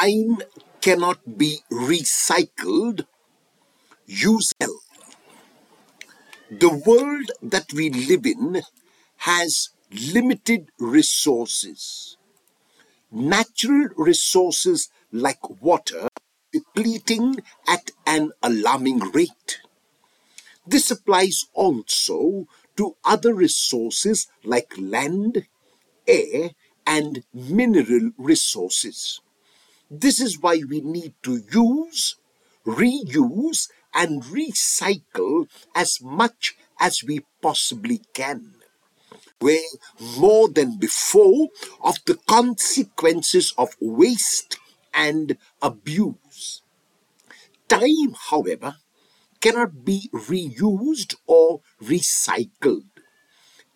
Time cannot be recycled. Use well. The world that we live in has limited resources. Natural resources like water depleting at an alarming rate. This applies also to other resources like land, air, and mineral resources. This is why we need to use, reuse, and recycle as much as we possibly can. Aware more than before of the consequences of waste and abuse. Time, however, cannot be reused or recycled.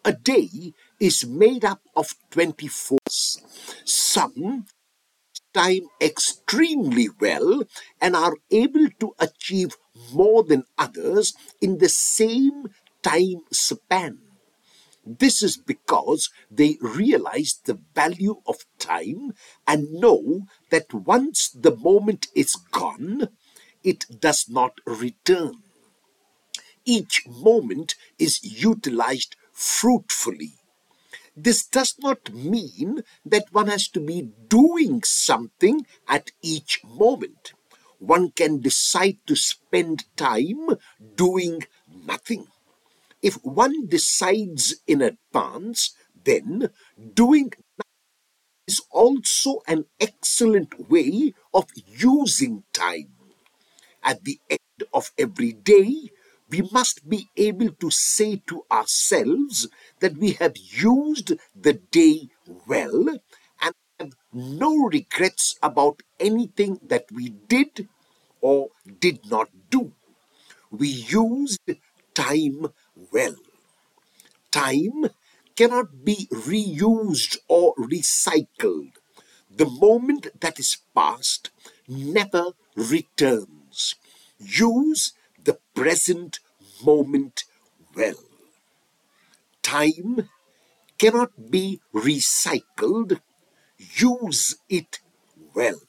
A day is made up of 24 hours. Some time extremely well and are able to achieve more than others in the same time span. This is because they realize the value of time and know that once the moment is gone, it does not return. Each moment is utilized fruitfully. This does not mean that one has to be doing something at each moment. One can decide to spend time doing nothing. If one decides in advance, then doing is also an excellent way of using time. At the end of every day, we must be able to say to ourselves that we have used the day well and have no regrets about anything that we did or did not do. We used time well. Time cannot be reused or recycled. The moment that is past never returns. Use the present moment well. Time cannot be recycled. Use it well.